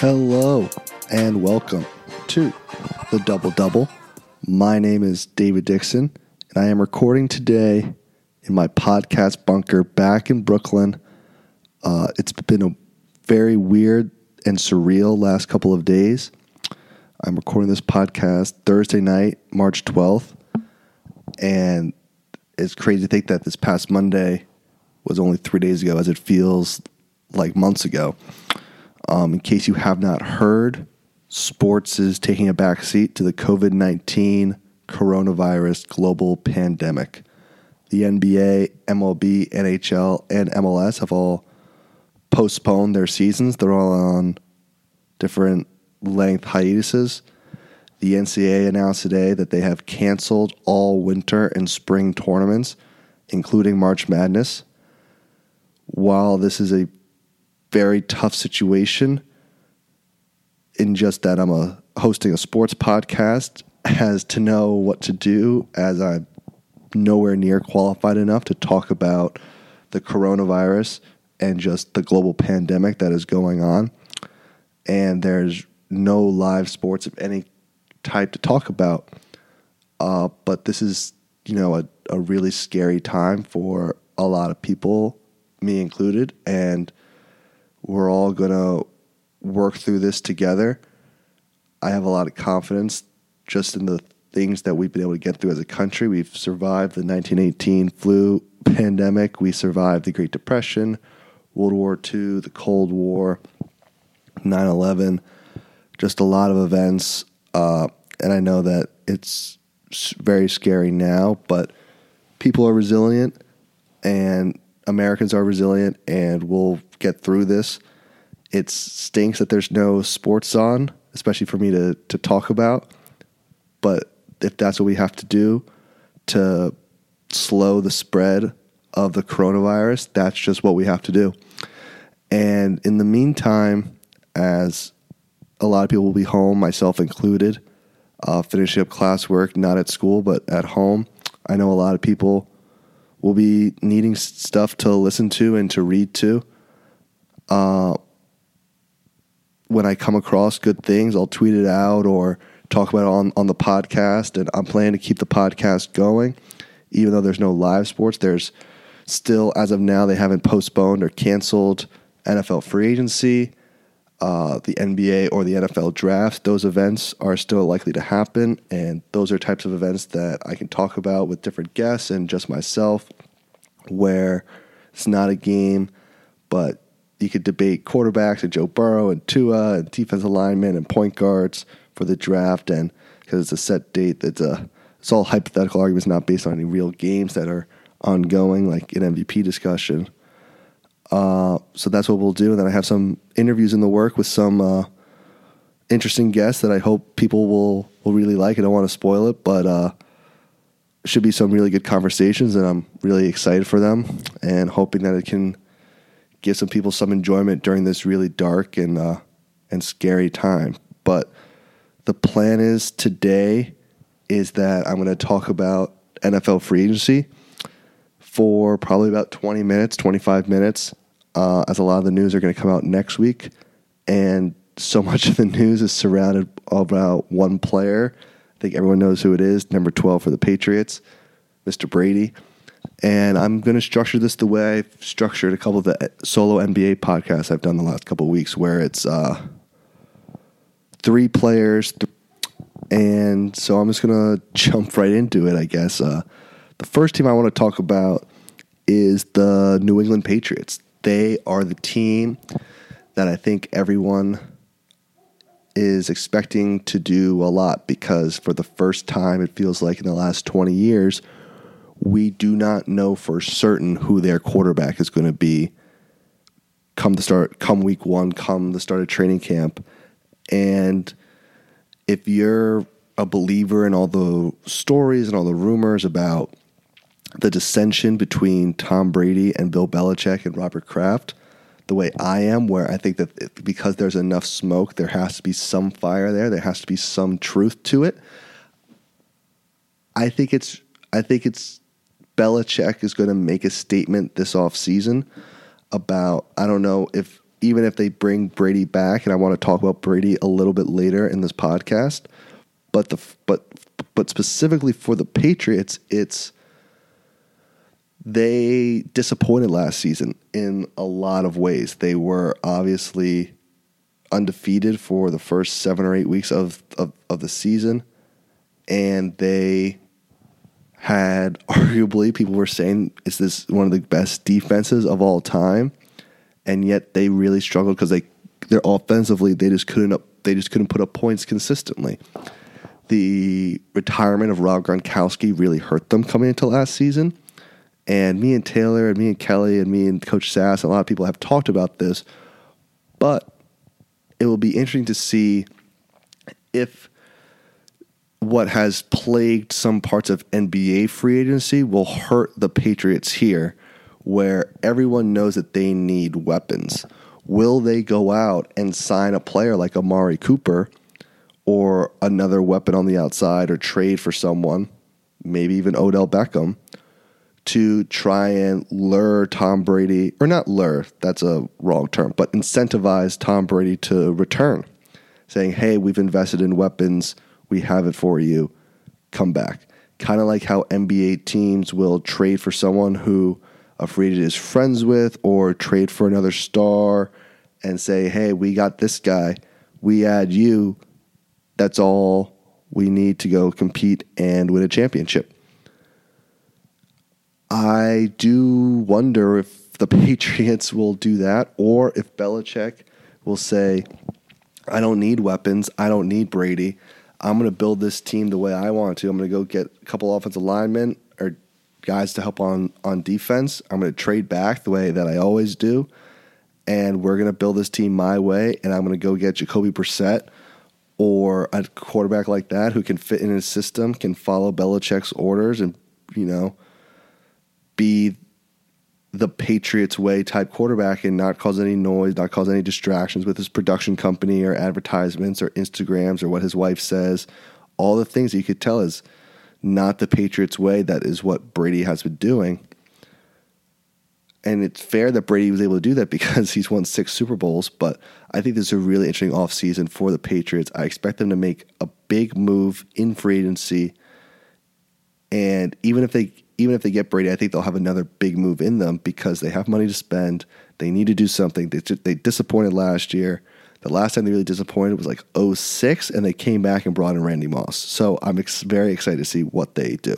Hello and welcome to the Double Double. My name is David Dixon, and I am recording today in my podcast bunker back in Brooklyn. Uh, it's been a very weird and surreal last couple of days. I'm recording this podcast Thursday night, March 12th, and it's crazy to think that this past Monday was only three days ago, as it feels like months ago. Um, in case you have not heard, sports is taking a backseat to the COVID 19 coronavirus global pandemic. The NBA, MLB, NHL, and MLS have all postponed their seasons. They're all on different length hiatuses. The NCAA announced today that they have canceled all winter and spring tournaments, including March Madness. While this is a very tough situation in just that I'm a hosting a sports podcast as to know what to do as I'm nowhere near qualified enough to talk about the coronavirus and just the global pandemic that is going on. And there's no live sports of any type to talk about. Uh, but this is, you know, a, a really scary time for a lot of people, me included. And we're all going to work through this together. I have a lot of confidence just in the things that we've been able to get through as a country. We've survived the 1918 flu pandemic, we survived the Great Depression, World War II, the Cold War, 9 11, just a lot of events. Uh, and I know that it's very scary now, but people are resilient and Americans are resilient and we'll get through this. It stinks that there's no sports on, especially for me to, to talk about. But if that's what we have to do to slow the spread of the coronavirus, that's just what we have to do. And in the meantime, as a lot of people will be home, myself included, uh, finishing up classwork, not at school, but at home. I know a lot of people will be needing stuff to listen to and to read to. Uh, when I come across good things, I'll tweet it out or talk about it on, on the podcast. And I'm planning to keep the podcast going, even though there's no live sports. There's still, as of now, they haven't postponed or canceled NFL free agency, uh, the NBA or the NFL draft. Those events are still likely to happen. And those are types of events that I can talk about with different guests and just myself, where it's not a game, but you could debate quarterbacks and Joe Burrow and Tua and defensive linemen and point guards for the draft, and because it's a set date, that's a it's all hypothetical arguments, not based on any real games that are ongoing, like an MVP discussion. Uh, so that's what we'll do, and then I have some interviews in the work with some uh, interesting guests that I hope people will will really like. I don't want to spoil it, but uh, should be some really good conversations, and I'm really excited for them, and hoping that it can give some people some enjoyment during this really dark and uh, and scary time. But the plan is today is that I'm going to talk about NFL free agency for probably about 20 minutes, 25 minutes, uh, as a lot of the news are going to come out next week. And so much of the news is surrounded about one player. I think everyone knows who it is, number 12 for the Patriots, Mr. Brady. And I'm going to structure this the way I've structured a couple of the solo NBA podcasts I've done the last couple of weeks, where it's uh, three players. Th- and so I'm just going to jump right into it, I guess. Uh, the first team I want to talk about is the New England Patriots. They are the team that I think everyone is expecting to do a lot because for the first time, it feels like in the last 20 years, we do not know for certain who their quarterback is going to be come the start come week 1 come the start of training camp and if you're a believer in all the stories and all the rumors about the dissension between Tom Brady and Bill Belichick and Robert Kraft the way I am, where I think that because there's enough smoke, there has to be some fire there. There has to be some truth to it. I think it's I think it's Belichick is going to make a statement this off season about I don't know if even if they bring Brady back, and I want to talk about Brady a little bit later in this podcast, but the but but specifically for the Patriots, it's they disappointed last season in a lot of ways. They were obviously undefeated for the first seven or eight weeks of, of, of the season, and they had arguably people were saying is this one of the best defenses of all time, and yet they really struggled because they they're offensively they just couldn't up, they just couldn't put up points consistently. The retirement of Rob Gronkowski really hurt them coming into last season. And me and Taylor and me and Kelly and me and Coach Sass, a lot of people have talked about this, but it will be interesting to see if what has plagued some parts of NBA free agency will hurt the Patriots here, where everyone knows that they need weapons. Will they go out and sign a player like Amari Cooper or another weapon on the outside or trade for someone, maybe even Odell Beckham, to try and lure Tom Brady, or not lure, that's a wrong term, but incentivize Tom Brady to return, saying, hey, we've invested in weapons we have it for you. Come back. Kind of like how NBA teams will trade for someone who a free agent is friends with or trade for another star and say, hey, we got this guy. We add you. That's all we need to go compete and win a championship. I do wonder if the Patriots will do that or if Belichick will say, I don't need weapons. I don't need Brady. I'm going to build this team the way I want to. I'm going to go get a couple offensive linemen or guys to help on on defense. I'm going to trade back the way that I always do, and we're going to build this team my way. And I'm going to go get Jacoby Brissett or a quarterback like that who can fit in his system, can follow Belichick's orders, and you know, be the Patriots way type quarterback and not cause any noise, not cause any distractions with his production company or advertisements or Instagrams or what his wife says. All the things that you could tell is not the Patriots way. That is what Brady has been doing. And it's fair that Brady was able to do that because he's won six Super Bowls. But I think this is a really interesting offseason for the Patriots. I expect them to make a big move in free agency. And even if they even if they get Brady, I think they'll have another big move in them because they have money to spend. They need to do something. They, they disappointed last year. The last time they really disappointed was like 06, and they came back and brought in Randy Moss. So I'm ex- very excited to see what they do.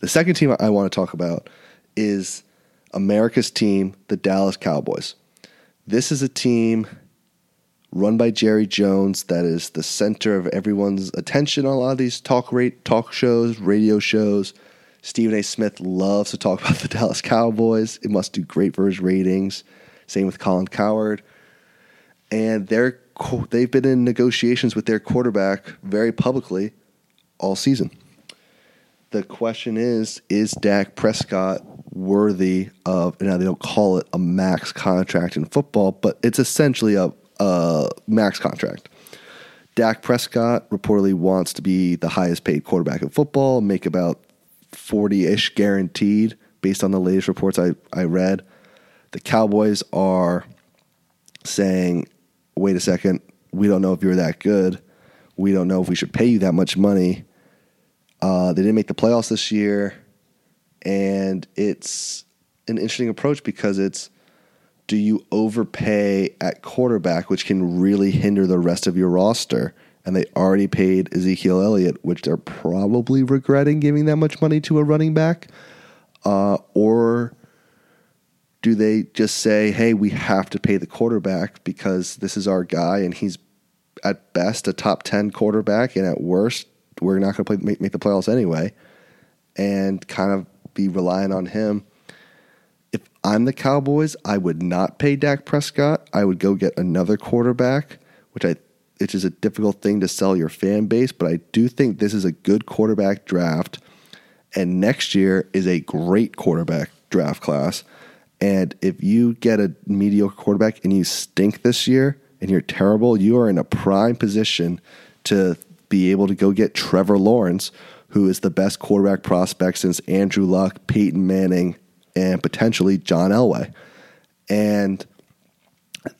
The second team I want to talk about is America's team, the Dallas Cowboys. This is a team run by Jerry Jones that is the center of everyone's attention on a lot of these talk rate talk shows, radio shows. Stephen A. Smith loves to talk about the Dallas Cowboys. It must do great for his ratings. Same with Colin Cowherd. And they're they've been in negotiations with their quarterback very publicly all season. The question is, is Dak Prescott worthy of, now they don't call it a max contract in football, but it's essentially a, a max contract. Dak Prescott reportedly wants to be the highest paid quarterback in football, make about 40 ish guaranteed based on the latest reports I, I read. The Cowboys are saying, wait a second, we don't know if you're that good. We don't know if we should pay you that much money. Uh, they didn't make the playoffs this year. And it's an interesting approach because it's do you overpay at quarterback, which can really hinder the rest of your roster? And they already paid Ezekiel Elliott, which they're probably regretting giving that much money to a running back? Uh, or do they just say, hey, we have to pay the quarterback because this is our guy and he's at best a top 10 quarterback and at worst, we're not going to make, make the playoffs anyway and kind of be relying on him. If I'm the Cowboys, I would not pay Dak Prescott. I would go get another quarterback, which I it is a difficult thing to sell your fan base, but I do think this is a good quarterback draft. And next year is a great quarterback draft class. And if you get a mediocre quarterback and you stink this year and you're terrible, you are in a prime position to be able to go get Trevor Lawrence, who is the best quarterback prospect since Andrew Luck, Peyton Manning, and potentially John Elway. And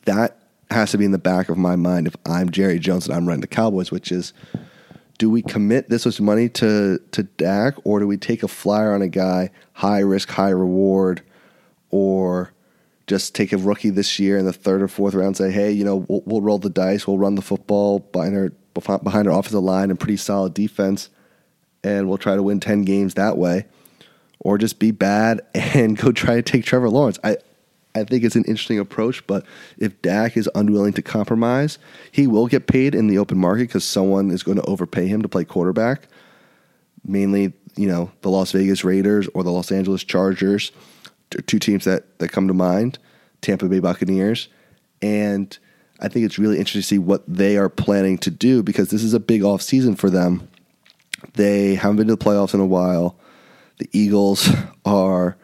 that has to be in the back of my mind if I'm Jerry Jones and I'm running the Cowboys, which is do we commit this much money to to Dak or do we take a flyer on a guy, high risk, high reward, or just take a rookie this year in the third or fourth round, say, hey, you know, we'll, we'll roll the dice, we'll run the football behind our behind our offensive line and pretty solid defense, and we'll try to win ten games that way, or just be bad and go try to take Trevor Lawrence. I I think it's an interesting approach, but if Dak is unwilling to compromise, he will get paid in the open market because someone is going to overpay him to play quarterback. Mainly, you know, the Las Vegas Raiders or the Los Angeles Chargers, two teams that, that come to mind, Tampa Bay Buccaneers. And I think it's really interesting to see what they are planning to do because this is a big off season for them. They haven't been to the playoffs in a while. The Eagles are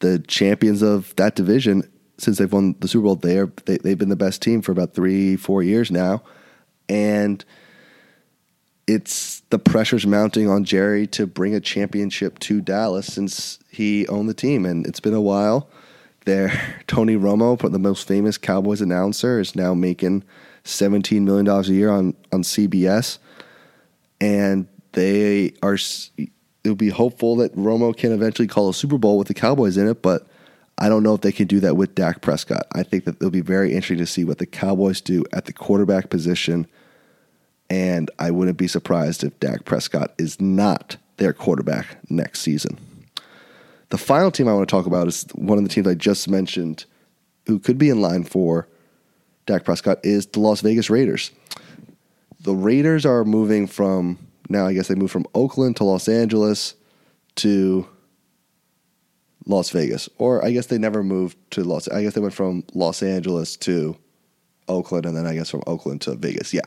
the champions of that division since they've won the Super Bowl, they are they, they've been the best team for about three four years now, and it's the pressure's mounting on Jerry to bring a championship to Dallas since he owned the team, and it's been a while. There, Tony Romo, the most famous Cowboys announcer, is now making seventeen million dollars a year on on CBS, and they are. It would be hopeful that Romo can eventually call a Super Bowl with the Cowboys in it, but I don't know if they can do that with Dak Prescott. I think that it'll be very interesting to see what the Cowboys do at the quarterback position. And I wouldn't be surprised if Dak Prescott is not their quarterback next season. The final team I want to talk about is one of the teams I just mentioned who could be in line for Dak Prescott is the Las Vegas Raiders. The Raiders are moving from now, I guess they moved from Oakland to Los Angeles to Las Vegas, or I guess they never moved to Los. I guess they went from Los Angeles to Oakland, and then I guess from Oakland to Vegas. Yeah,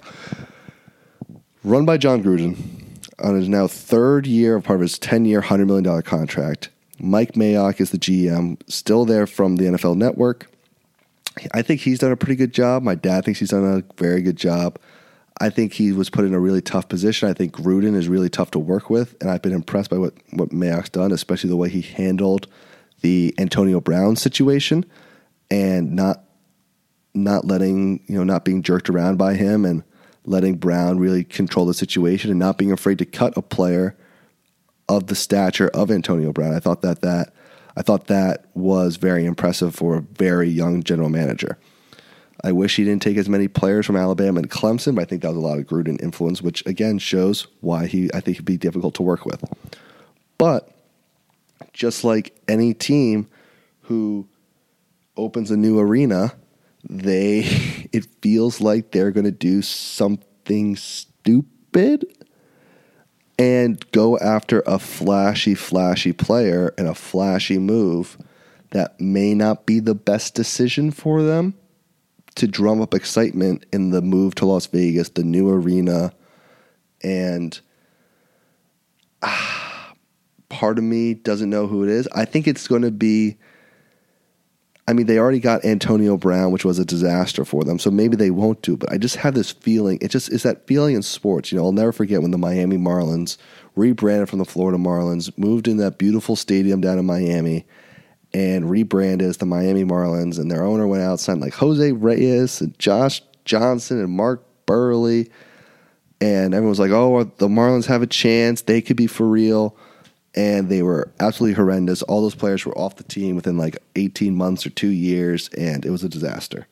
run by Jon Gruden on his now third year of part of his ten-year, hundred million dollar contract. Mike Mayock is the GM, still there from the NFL Network. I think he's done a pretty good job. My dad thinks he's done a very good job. I think he was put in a really tough position. I think Gruden is really tough to work with, and I've been impressed by what what Mayock's done, especially the way he handled the Antonio Brown situation and not not letting you know not being jerked around by him and letting Brown really control the situation and not being afraid to cut a player of the stature of Antonio Brown. I thought that that I thought that was very impressive for a very young general manager. I wish he didn't take as many players from Alabama and Clemson, but I think that was a lot of Gruden influence, which again shows why he I think he'd be difficult to work with. But just like any team who opens a new arena, they it feels like they're going to do something stupid and go after a flashy flashy player and a flashy move that may not be the best decision for them to drum up excitement in the move to Las Vegas, the new arena and ah, part of me doesn't know who it is. I think it's going to be. I mean, they already got Antonio Brown, which was a disaster for them, so maybe they won't do. But I just have this feeling. It just is that feeling in sports. You know, I'll never forget when the Miami Marlins rebranded from the Florida Marlins, moved in that beautiful stadium down in Miami, and rebranded as the Miami Marlins. And their owner went out and signed like Jose Reyes and Josh Johnson and Mark Buehrle. and everyone was like, "Oh, the Marlins have a chance. They could be for real." and they were absolutely horrendous. All those players were off the team within like 18 months or two years, and it was a disaster.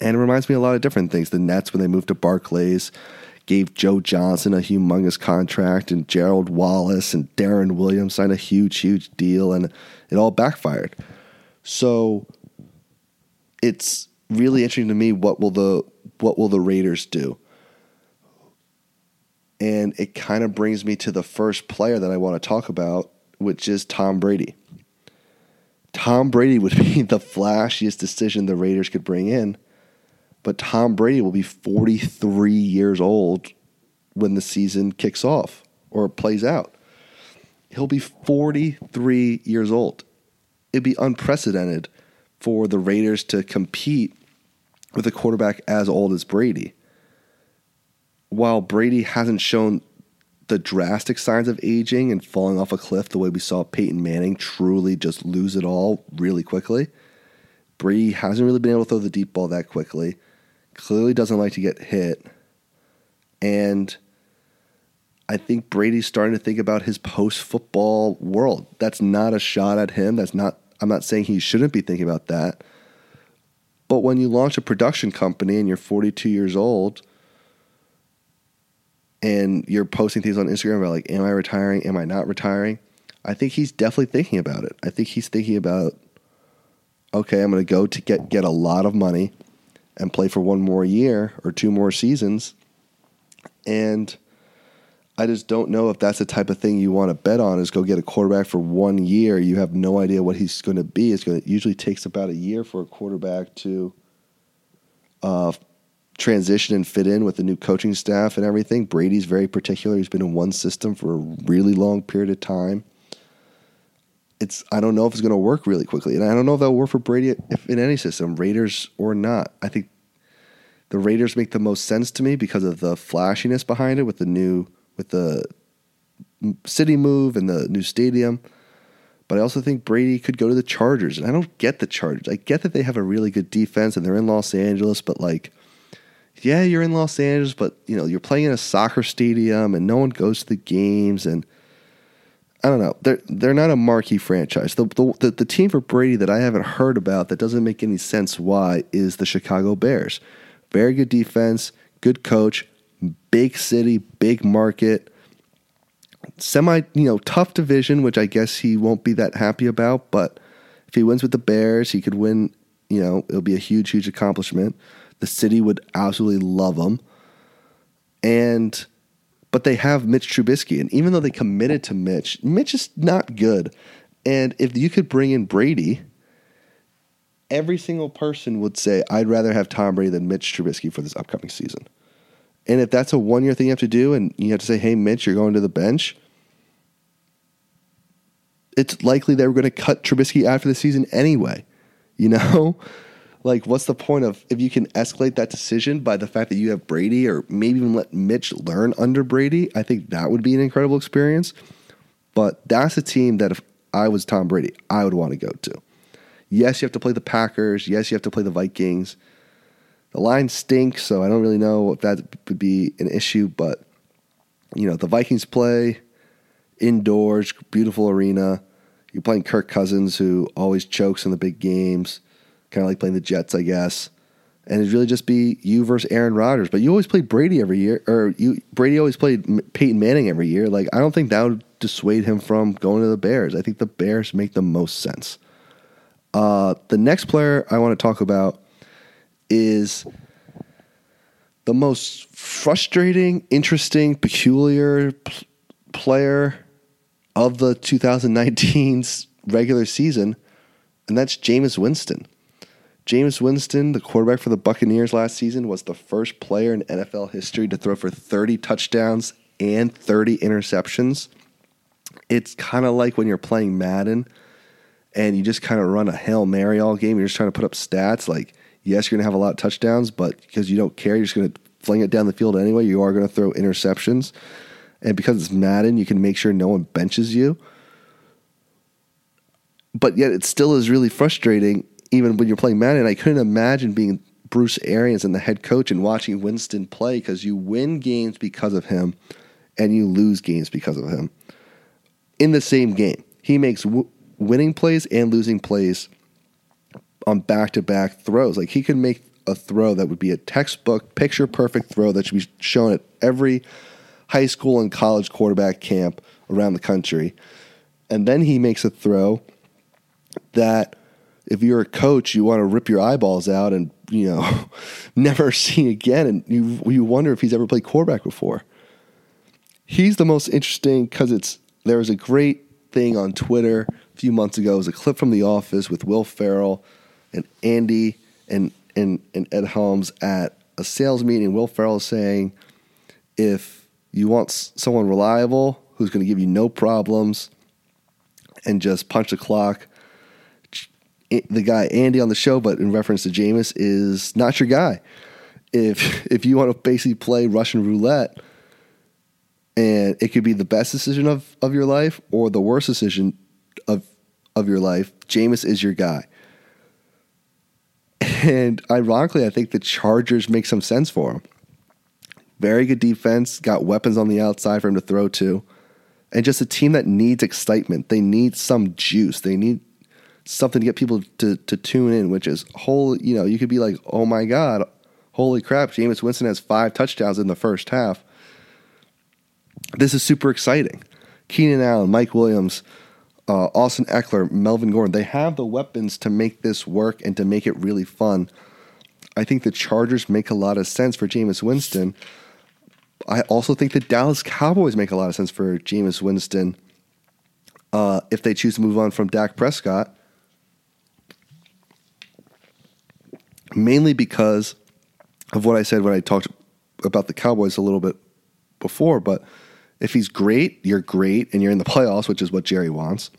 And it reminds me a lot of different things. The Nets, when they moved to Barclays, gave Joe Johnson a humongous contract, and Gerald Wallace and Deron Williams signed a huge, huge deal, and it all backfired. So it's really interesting to me what will the what will the Raiders do? And it kind of brings me to the first player that I want to talk about, which is Tom Brady. Tom Brady would be the flashiest decision the Raiders could bring in, but Tom Brady will be 43 years old when the season kicks off or plays out. He'll be 43 years old. It'd be unprecedented for the Raiders to compete with a quarterback as old as Brady while Brady hasn't shown the drastic signs of aging and falling off a cliff the way we saw Peyton Manning truly just lose it all really quickly, Brady hasn't really been able to throw the deep ball that quickly. Clearly doesn't like to get hit. And I think Brady's starting to think about his post football world. That's not a shot at him. That's not I'm not saying he shouldn't be thinking about that. But when you launch a production company and you're 42 years old and you're posting things on Instagram about like am I retiring? Am I not retiring? I think he's definitely thinking about it. I think he's thinking about okay, I'm going to go to get get a lot of money and play for one more year or two more seasons. And I just don't know if that's the type of thing you want to bet on is go get a quarterback for one year. You have no idea what he's going to be. It's going to it usually takes about a year for a quarterback to uh, transition and fit in with the new coaching staff and everything. Brady's very particular. He's been in one system for a really long period of time. It's I don't know if it's going to work really quickly, and I don't know if that'll work for Brady if in any system, Raiders or not. I think the Raiders make the most sense to me because of the flashiness behind it with the new with the city move and the new stadium. But I also think Brady could go to the Chargers, and I don't get the Chargers. I get that they have a really good defense and they're in Los Angeles, but like, yeah, you're in Los Angeles, but you know you're playing in a soccer stadium and no one goes to the games, and I don't know. They're they're not a marquee franchise. The, the the team for Brady that I haven't heard about that doesn't make any sense why is the Chicago Bears. Very good defense, good coach, big city, big market, semi, you know, tough division, which I guess he won't be that happy about. But if he wins with the Bears, he could win. You know, it'll be a huge, huge accomplishment. The city would absolutely love him. And, but they have Mitch Trubisky. And even though they committed to Mitch, Mitch is not good. And if you could bring in Brady, every single person would say, I'd rather have Tom Brady than Mitch Trubisky for this upcoming season. And if that's a one year thing you have to do, and you have to say, hey, Mitch, you're going to the bench, it's likely they were going to cut Trubisky after the season anyway. You know? like, what's the point of if you can escalate that decision by the fact that you have Brady or maybe even let Mitch learn under Brady? I think that would be an incredible experience. But that's a team that if I was Tom Brady, I would want to go to. Yes, you have to play the Packers. Yes, you have to play the Vikings. The line stinks, so I don't really know if that would be an issue. But you know, the Vikings play indoors, beautiful arena. You're playing Kirk Cousins, who always chokes in the big games, kind of like playing the Jets, I guess. And it'd really just be you versus Aaron Rodgers. But you always played Brady every year, or you Brady always played Peyton Manning every year. Like I don't think that would dissuade him from going to the Bears. I think the Bears make the most sense. Uh, the next player I want to talk about is the most frustrating, interesting, peculiar p- player of the 2019's regular season, and that's Jameis Winston. Jameis Winston, the quarterback for the Buccaneers last season, was the first player in NFL history to throw for 30 touchdowns and 30 interceptions. It's kind of like when you're playing Madden and you just kind of run a Hail Mary all game. You're just trying to put up stats. Like, yes, you're going to have a lot of touchdowns, but because you don't care, you're just going to fling it down the field anyway. You are going to throw interceptions. And because it's Madden, you can make sure no one benches you. But yet it still is really frustrating, even when you're playing Madden. I couldn't imagine being Bruce Arians and the head coach and watching Winston play because you win games because of him and you lose games because of him in the same game. He makes w- winning plays and losing plays on back to back throws. Like he could make a throw that would be a textbook, picture perfect throw that should be shown at every high school and college quarterback camp around the country. And then he makes a throw that if you're a coach, you want to rip your eyeballs out and, you know, never see again. And you, you wonder if he's ever played quarterback before. He's the most interesting because it's there was a great thing on Twitter a few months ago. It was a clip from The Office with Will Ferrell and Andy and, and, and Ed Helms at a sales meeting. Will Ferrell is saying, if you want someone reliable who's going to give you no problems and just punch the clock, the guy Andy on the show, but in reference to Jameis, is not your guy. If if you want to basically play Russian roulette, and it could be the best decision of, of your life or the worst decision of of your life, Jameis is your guy. And ironically, I think the Chargers make some sense for him. Very good defense, got weapons on the outside for him to throw to, and just a team that needs excitement. They need some juice. They need something to get people to, to tune in, which is whole, you know, you could be like, oh my God, holy crap, Jameis Winston has five touchdowns in the first half. This is super exciting. Keenan Allen, Mike Williams, uh, Austin Ekeler, Melvin Gordon, they have the weapons to make this work and to make it really fun. I think the Chargers make a lot of sense for Jameis Winston. I also think the Dallas Cowboys make a lot of sense for Jameis Winston uh, if they choose to move on from Dak Prescott. Mainly because of what I said when I talked about the Cowboys a little bit before. But if he's great, you're great and you're in the playoffs, which is what Jerry wants.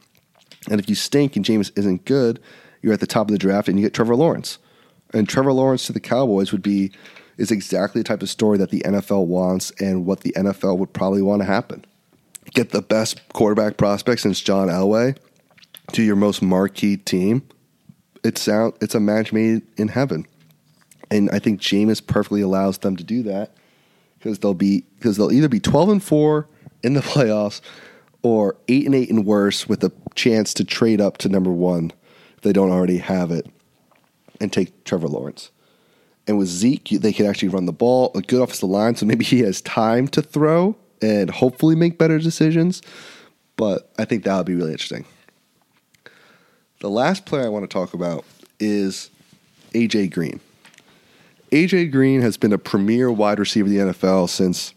And if you stink and Jameis isn't good, you're at the top of the draft and you get Trevor Lawrence. And Trevor Lawrence to the Cowboys would be is exactly the type of story that the NFL wants and what the NFL would probably want to happen. Get the best quarterback prospect since John Elway to your most marquee team. It's it's a match made in heaven. And I think Jameis perfectly allows them to do that because they'll be because they'll either be 12 and 4 in the playoffs or 8 and 8 and worse with a chance to trade up to number 1 if they don't already have it and take Trevor Lawrence. And with Zeke, they could actually run the ball, a good offensive line, so maybe he has time to throw and hopefully make better decisions. But I think that would be really interesting. The last player I want to talk about is AJ Green. AJ Green has been a premier wide receiver in the NFL since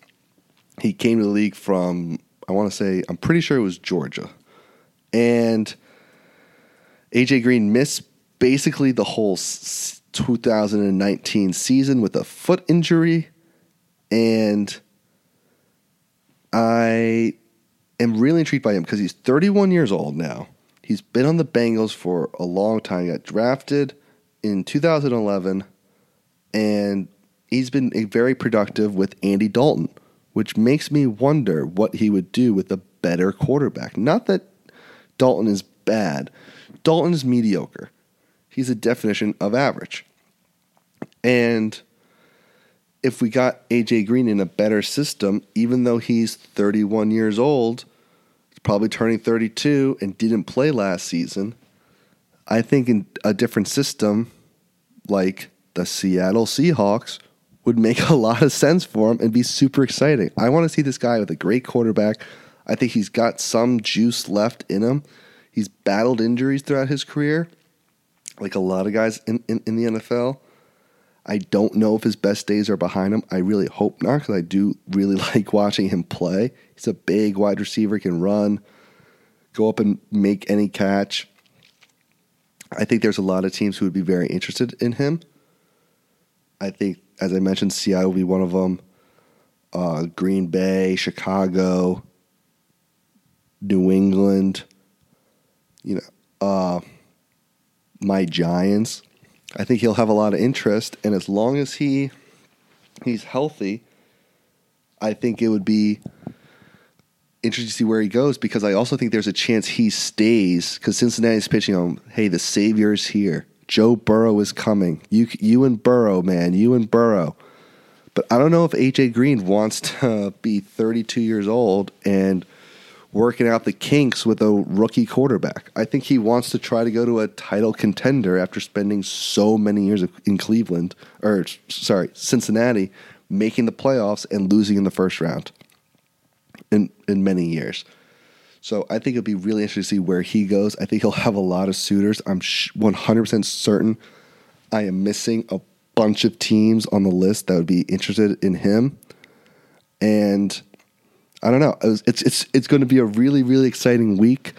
he came to the league from, I want to say, I'm pretty sure it was Georgia. And AJ Green missed basically the whole 2019 season with a foot injury. And I am really intrigued by him because he's 31 years old now. He's been on the Bengals for a long time. He got drafted in 2011, and he's been very productive with Andy Dalton, which makes me wonder what he would do with a better quarterback. Not that Dalton is bad, Dalton is mediocre. He's a definition of average. And if we got AJ Green in a better system, even though he's 31 years old, he's probably turning 32 and didn't play last season, I think in a different system like the Seattle Seahawks would make a lot of sense for him and be super exciting. I want to see this guy with a great quarterback. I think he's got some juice left in him. He's battled injuries throughout his career like a lot of guys in, in, in the NFL. I don't know if his best days are behind him. I really hope not because I do really like watching him play. He's a big wide receiver, can run, go up and make any catch. I think there's a lot of teams who would be very interested in him. I think, as I mentioned, Seattle will be one of them. Uh, Green Bay, Chicago, New England. You know, uh, my Giants. I think he'll have a lot of interest, and as long as he he's healthy, I think it would be interesting to see where he goes because I also think there's a chance he stays because Cincinnati's pitching on, hey, the savior's here. Joe Burrow is coming. You, you and Burrow, man, you and Burrow. But I don't know if AJ Green wants to be 32 years old and working out the kinks with a rookie quarterback. I think he wants to try to go to a title contender after spending so many years in Cleveland, or sorry, Cincinnati, making the playoffs and losing in the first round in, in many years. So I think it'll be really interesting to see where he goes. I think he'll have a lot of suitors. I'm 100% certain I am missing a bunch of teams on the list that would be interested in him. And I don't know. It's it's it's going to be a really really exciting week,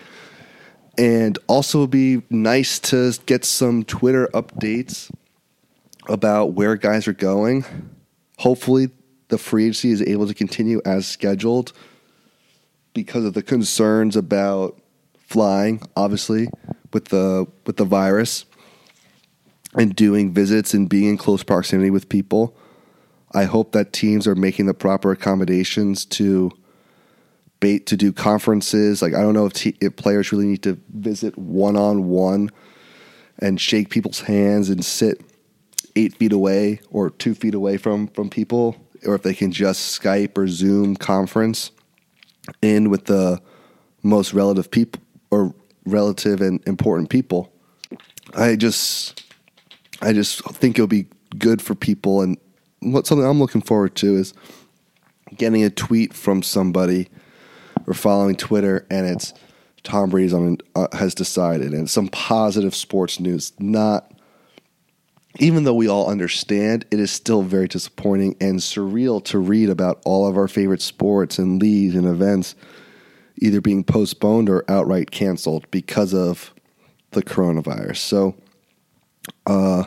and also be nice to get some Twitter updates about where guys are going. Hopefully, the free agency is able to continue as scheduled because of the concerns about flying, obviously with the with the virus and doing visits and being in close proximity with people. I hope that teams are making the proper accommodations to bait to do conferences. Like I don't know if, t- if players really need to visit one on one and shake people's hands and sit eight feet away or two feet away from from people, or if they can just Skype or Zoom conference in with the most relative people or relative and important people. I just I just think it'll be good for people and what something I'm looking forward to is getting a tweet from somebody or following Twitter and it's Tom Brady on, uh, has decided and some positive sports news not even though we all understand, it is still very disappointing and surreal to read about all of our favorite sports and leagues and events either being postponed or outright canceled because of the coronavirus. So, uh,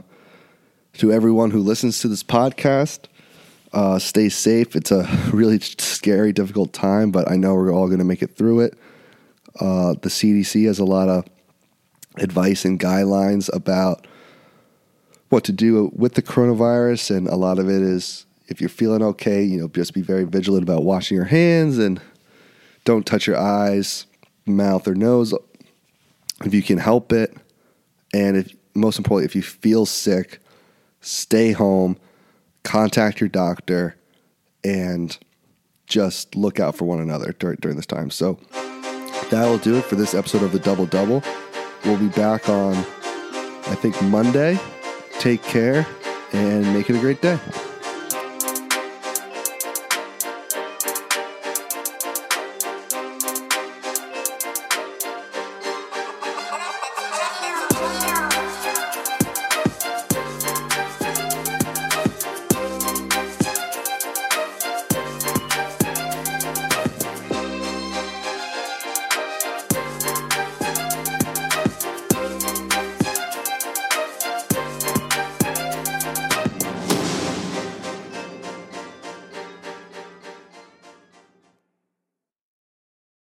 to everyone who listens to this podcast, uh, stay safe. It's a really scary, difficult time, but I know we're all going to make it through it. Uh, the CDC has a lot of advice and guidelines about what to do with the coronavirus, and a lot of it is if you're feeling okay, you know, just be very vigilant about washing your hands and don't touch your eyes, mouth, or nose if you can help it. And if most importantly, if you feel sick, stay home, contact your doctor, and just look out for one another during, during this time. So that'll do it for this episode of the Double Double. We'll be back on, I think, Monday. Take care and make it a great day.